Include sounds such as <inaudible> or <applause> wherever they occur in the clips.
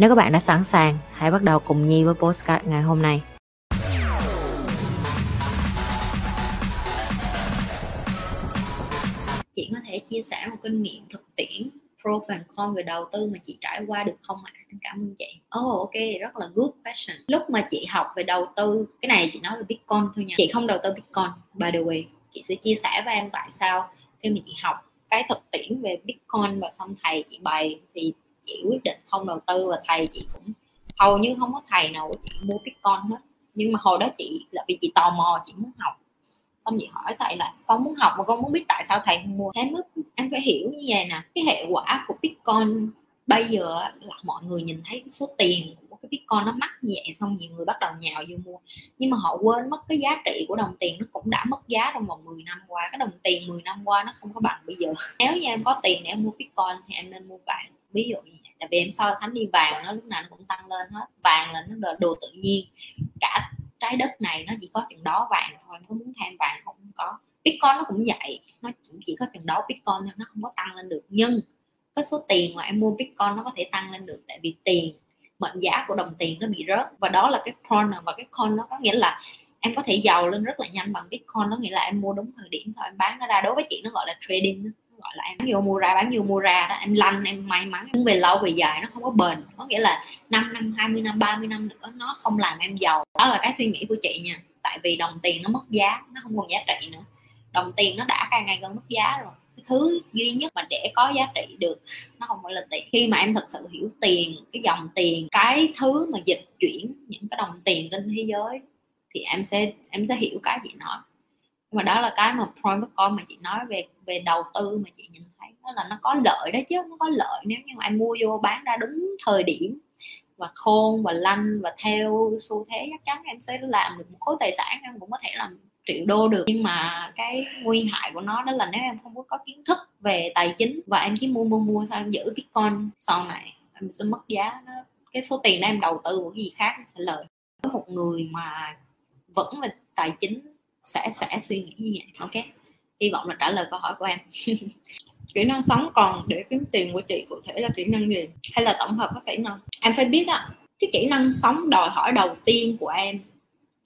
Nếu các bạn đã sẵn sàng, hãy bắt đầu cùng Nhi với postcard ngày hôm nay. Chị có thể chia sẻ một kinh nghiệm thực tiễn pro và con về đầu tư mà chị trải qua được không ạ? À? Cảm ơn chị. Oh ok, rất là good question. Lúc mà chị học về đầu tư, cái này chị nói về Bitcoin thôi nha. Chị không đầu tư Bitcoin, by the way. Chị sẽ chia sẻ với em tại sao khi mà chị học cái thực tiễn về Bitcoin và xong thầy chị bày thì chị quyết định không đầu tư và thầy chị cũng hầu như không có thầy nào của chị mua bitcoin hết. Nhưng mà hồi đó chị, là vì chị tò mò, chị muốn học. Xong chị hỏi thầy là, con muốn học mà con muốn biết tại sao thầy không mua? Thế mức em phải hiểu như vậy nè. Cái hệ quả của bitcoin bây giờ là mọi người nhìn thấy cái số tiền của cái bitcoin nó mắc như vậy, xong nhiều người bắt đầu nhào vô mua. Nhưng mà họ quên mất cái giá trị của đồng tiền, nó cũng đã mất giá trong vòng 10 năm qua. Cái đồng tiền 10 năm qua nó không có bằng bây giờ. Nếu như em có tiền để em mua bitcoin thì em nên mua vàng. Ví dụ như tại vì em so sánh đi vàng nó lúc nào nó cũng tăng lên hết. Vàng là nó là đồ tự nhiên. Cả trái đất này nó chỉ có chừng đó vàng thôi em có muốn thêm vàng không, có. Bitcoin nó cũng vậy nó cũng chỉ có chừng đó bitcoin thôi nó không có tăng lên được. Nhưng cái số tiền mà em mua bitcoin nó có thể tăng lên được tại vì tiền mệnh giá của đồng tiền nó bị rớt. Và đó là cái con và cái con nó có nghĩa là em có thể giàu lên rất là nhanh bằng bitcoin. Nó nghĩa là em mua đúng thời điểm sau em bán nó ra. Đối với chị nó gọi là trading gọi là em vô mua ra bán vô mua ra đó, em lanh, em may mắn nhưng về lâu về dài, nó không có bền. Có nghĩa là 5 năm 20 năm 30 năm nữa, nó không làm em giàu. Đó là cái suy nghĩ của chị nha. Tại vì đồng tiền nó mất giá, nó không còn giá trị nữa. Đồng tiền nó đã càng ngày càng mất giá rồi. Cái thứ duy nhất mà để có giá trị được, nó không phải là tiền. Khi mà em thật sự hiểu tiền, cái dòng tiền, cái thứ mà dịch chuyển những cái đồng tiền trên thế giới, thì em sẽ em sẽ hiểu cái gì nói nhưng mà đó là cái mà prime bitcoin mà chị nói về về đầu tư mà chị nhìn thấy đó là nó có lợi đó chứ nó có lợi nếu như mà em mua vô bán ra đúng thời điểm. Và khôn và lanh và theo xu thế chắc chắn em sẽ làm được một khối tài sản em cũng có thể làm triệu đô được. Nhưng mà cái nguy hại của nó đó là nếu em không có, kiến thức về tài chính và em chỉ mua mua mua sao em giữ bitcoin sau này em sẽ mất giá nó. Cái số tiền đó em đầu tư vào cái gì khác nó sẽ lời. Có một người mà vẫn là tài chính sẽ sẽ suy nghĩ như vậy. Ok, hy vọng là trả lời câu hỏi của em. <laughs> Kỹ năng sống còn để kiếm tiền của chị cụ thể là kỹ năng gì? Hay là tổng hợp các kỹ năng? Em phải biết á, cái kỹ năng sống đòi hỏi đầu tiên của em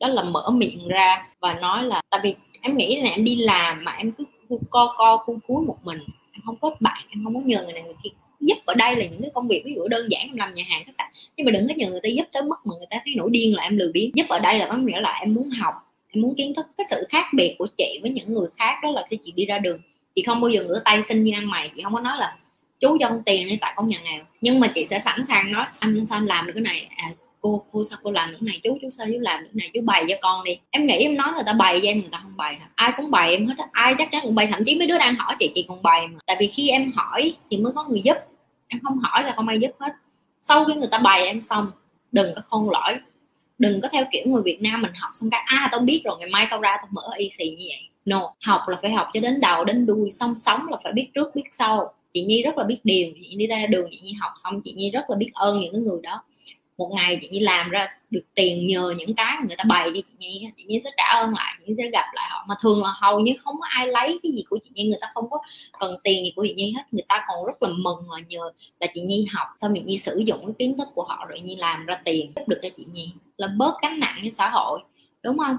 đó là mở miệng ra và nói là, tại vì em nghĩ là em đi làm mà em cứ co co, cu, cúi một mình, em không có bạn, em không có nhờ người này người kia. Giúp ở đây là những cái công việc, ví dụ đơn giản em làm nhà hàng, khách sạn, nhưng mà đừng có nhờ người ta giúp tới mức mà người ta thấy nổi điên là em lười biếng. Giúp ở đây là có nghĩa là em muốn học em muốn kiến thức cái sự khác biệt của chị với những người khác đó là khi chị đi ra đường. Chị không bao giờ ngửa tay xin như ăn mày chị không có nói là chú cho con tiền đi tại con nhà nghèo. Nhưng mà chị sẽ sẵn sàng nói anh sao anh làm được cái này? À, cô cô sao cô làm được cái này? Chú chú sao chú làm được cái này? Chú bày cho con đi. Em nghĩ em nói người ta bày cho em người ta không bày ai cũng bày em hết á. Ai chắc chắn cũng bày. Thậm chí mấy đứa đang hỏi chị chị còn bày mà. Tại vì khi em hỏi thì mới có người giúp. Em không hỏi là không ai giúp hết. Sau khi người ta bày em xong đừng có khôn lỗi đừng có theo kiểu người Việt Nam mình học xong cái à tao biết rồi, ngày mai tao ra tao mở easy như vậy. No, học là phải học cho đến đầu, đến đuôi xong sống là phải biết trước, biết sau. Chị nhi rất là biết điều chị nhi đi ra đường, chị nhi học xong, chị nhi rất là biết ơn những cái người đó một ngày chị nhi làm ra được tiền nhờ những cái người ta bày cho chị nhi chị nhi sẽ trả ơn lại, chị nhi sẽ gặp lại họ. Mà thường là hầu như không có ai lấy cái gì của chị nhi, người ta không có cần tiền gì của chị nhi hết. Người ta còn rất là mừng mà nhờ là chị nhi học, xong chị nhi sử dụng cái kiến thức của họ rồi nhi làm ra tiền giúp được cho chị nhi. Là bớt gánh nặng cho xã hội, đúng không?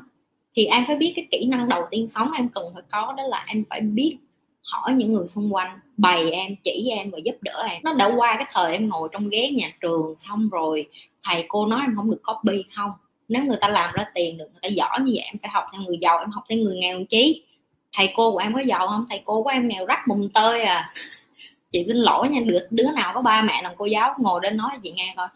Thì em phải biết cái kỹ năng đầu tiên sống em cần phải có đó là em phải biết hỏi những người xung quanh, bày em, chỉ em và giúp đỡ em. Nó đã qua cái thời em ngồi trong ghế nhà trường xong rồi, thầy cô nói em không được copy. Không, nếu người ta làm ra tiền được, người ta giỏi như vậy, em phải học theo người giàu, em học theo người nghèo chí thầy cô của em có giàu không? Thầy cô của em nghèo rách mùng tơi à. Chị xin lỗi nha đứa đứa nào có ba mẹ làm cô giáo ngồi đến nói chị nghe coi.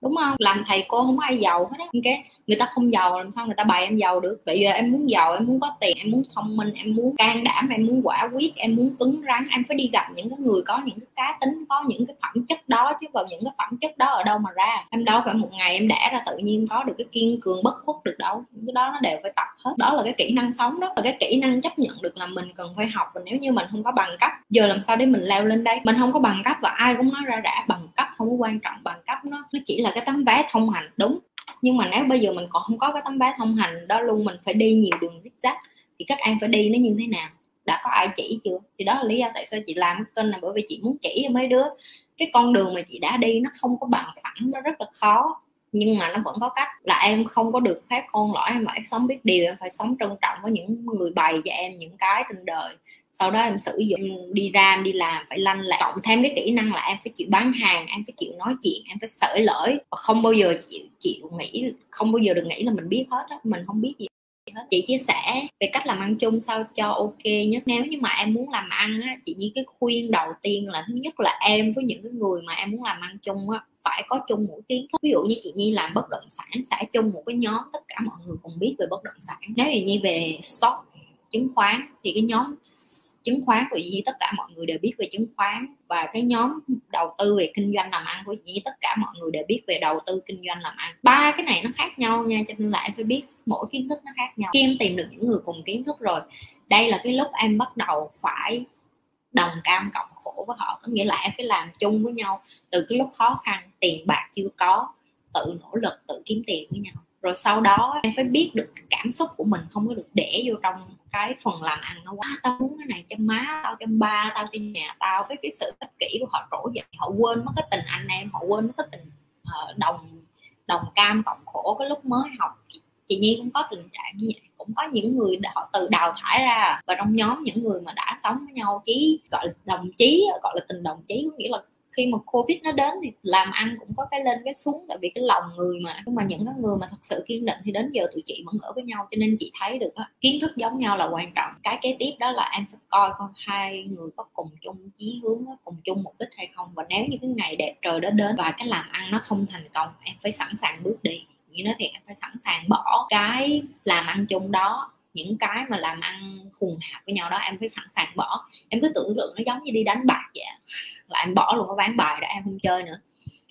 Đúng không? Làm thầy cô không ai giàu hết á. Cái người ta không giàu làm sao người ta bày em giàu được? Bây giờ em muốn giàu, em muốn có tiền, em muốn thông minh, em muốn can đảm, em muốn quả quyết, em muốn cứng rắn. Em phải đi gặp những cái người có những cái cá tính, có những cái phẩm chất đó, chứ vào những cái phẩm chất đó ở đâu mà ra? Em đâu phải một ngày em đẻ ra tự nhiên có được cái kiên cường bất khuất được đâu. Những cái đó nó đều phải tập hết. Đó là cái kỹ năng sống đó. Là cái kỹ năng chấp nhận được là mình cần phải học. Và nếu như mình không có bằng cấp, giờ làm sao để mình leo lên đây? Mình không có bằng cấp và ai cũng nói ra đã bằng cấp không có quan trọng. Bằng cấp nó nó chỉ là cái tấm vé thông hành. Đúng nhưng mà nếu bây giờ mình còn không có cái tấm vé thông hành đó luôn, mình phải đi nhiều đường zigzag, thì các em phải đi nó như thế nào? Đã có ai chỉ chưa? Thì đó là lý do tại sao chị làm cái kênh này, bởi vì chị muốn chỉ cho mấy đứa. Cái con đường mà chị đã đi nó không có bằng phẳng, nó rất là khó nhưng mà nó vẫn có cách là em không có được phép khôn lõi em phải sống biết điều, em phải sống trân trọng với những người bày cho em những cái trên đời. Sau đó em sử dụng đi ra em đi làm, phải lanh lẹ. Cộng thêm cái kỹ năng là em phải chịu bán hàng, em phải chịu nói chuyện, em phải sởi lỗi và không bao giờ chịu chịu nghĩ, không bao giờ được nghĩ là mình biết hết á, mình không biết gì hết chị chia sẻ về cách làm ăn chung sao cho ok nhất. Nếu như mà em muốn làm ăn á, chị như cái khuyên đầu tiên là thứ nhất là em với những cái người mà em muốn làm ăn chung á, phải có chung một kiến thức. Ví dụ như chị nhi làm bất động sản, sẽ chung một cái nhóm tất cả mọi người cùng biết về bất động sản. Nếu như nhi về stock, chứng khoán thì cái nhóm chứng khoán của Nhi tất cả mọi người đều biết về chứng khoán và cái nhóm đầu tư về kinh doanh làm ăn của Nhi tất cả mọi người đều biết về đầu tư kinh doanh làm ăn. Ba cái này nó khác nhau nha, cho nên là em phải biết mỗi kiến thức nó khác nhau. Khi em tìm được những người cùng kiến thức rồi. Đây là cái lúc em bắt đầu phải đồng cam cộng khổ với họ. Có nghĩa là em phải làm chung với nhau từ cái lúc khó khăn, tiền bạc chưa có, tự nỗ lực, tự kiếm tiền với nhau. Rồi sau đó, em phải biết được cảm xúc của mình không có được để vô trong cái phần làm ăn nó quá tao muốn cái này cho má tao cho ba tao cho nhà tao. Cái cái sự ích kỷ của họ trỗi dậy họ quên mất cái tình anh em họ quên mất cái tình uh, đồng đồng cam cộng khổ cái lúc mới học. Chị nhi cũng có tình trạng như vậy. Cũng có những người họ từ đào thải ra và trong nhóm những người mà đã sống với nhau chí gọi là đồng chí gọi là tình đồng chí có nghĩa là khi mà covid nó đến thì làm ăn cũng có cái lên cái xuống, tại vì cái lòng người mà. Nhưng mà những cái người mà thật sự kiên định thì đến giờ tụi chị vẫn ở với nhau, cho nên chị thấy được á, kiến thức giống nhau là quan trọng. Cái kế tiếp đó là em phải coi con hai người có cùng chung chí hướng cùng chung mục đích hay không. Và nếu như cái ngày đẹp trời đó đến và cái làm ăn nó không thành công, em phải sẵn sàng bước đi. Như nói thì em phải sẵn sàng bỏ cái làm ăn chung đó những cái mà làm ăn khùng hạp với nhau đó, em phải sẵn sàng bỏ. Em cứ tưởng tượng nó giống như đi đánh bạc vậy là em bỏ luôn cái ván bài đó, em không chơi nữa.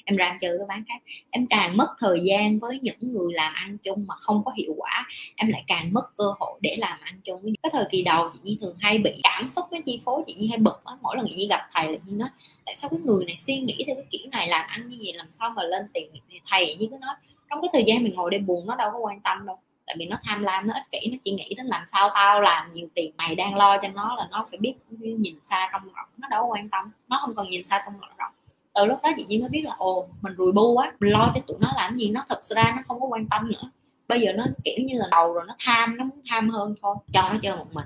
Em ra em chơi cái ván khác. Em càng mất thời gian với những người làm ăn chung mà không có hiệu quả, em lại càng mất cơ hội để làm ăn chung với cái thời kỳ đầu chị nhi thường hay bị cảm xúc với chi phối, chị nhi hay bực lắm. Mỗi lần chị nhi gặp thầy là như nói, tại sao cái người này suy nghĩ theo cái kiểu này, làm ăn như vậy, làm sao mà lên tiền? Thì thầy như cứ nói, trong cái thời gian mình ngồi đây buồn nó đâu có quan tâm đâu tại vì nó tham lam, nó ích kỷ, nó chỉ nghĩ đến làm sao tao làm nhiều tiền mày đang lo cho nó là nó phải biết nhìn xa trong rộng, nó đâu quan tâm, nó không cần nhìn xa trong rộng từ lúc đó chị Nhi mới biết là, ồ, mình rùi bu quá, mình lo cho tụi nó làm gì, nó thật ra nó không có quan tâm nữa. Bây giờ nó kiểu như là đầu rồi, nó tham, nó muốn tham hơn thôi, cho nó chơi một mình.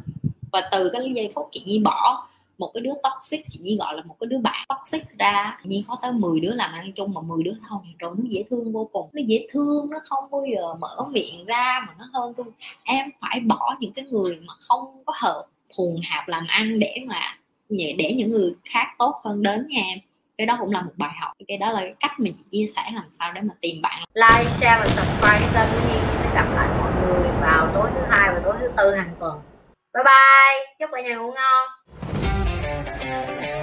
Và từ cái giây phút chị Nhi bỏ một cái đứa toxic, chị Nhi gọi là một cái đứa bạn toxic ra. Nhi có tới 10 đứa làm ăn chung mà 10 đứa thôi rồi nó dễ thương vô cùng. Nó dễ thương, nó không bao giờ mở miệng ra mà nó hơn tôi. Em phải bỏ những cái người mà không có hợp hùn hạp làm ăn để mà để những người khác tốt hơn đến nha em. Cái đó cũng là một bài học. Cái đó là cái cách mà chị chia sẻ làm sao để mà tìm bạn. Like, share và subscribe kênh của Nhi. Sẽ gặp lại mọi người vào tối thứ hai và tối thứ tư hàng tuần. Bye bye. Chúc cả nhà ngủ ngon. Thank you.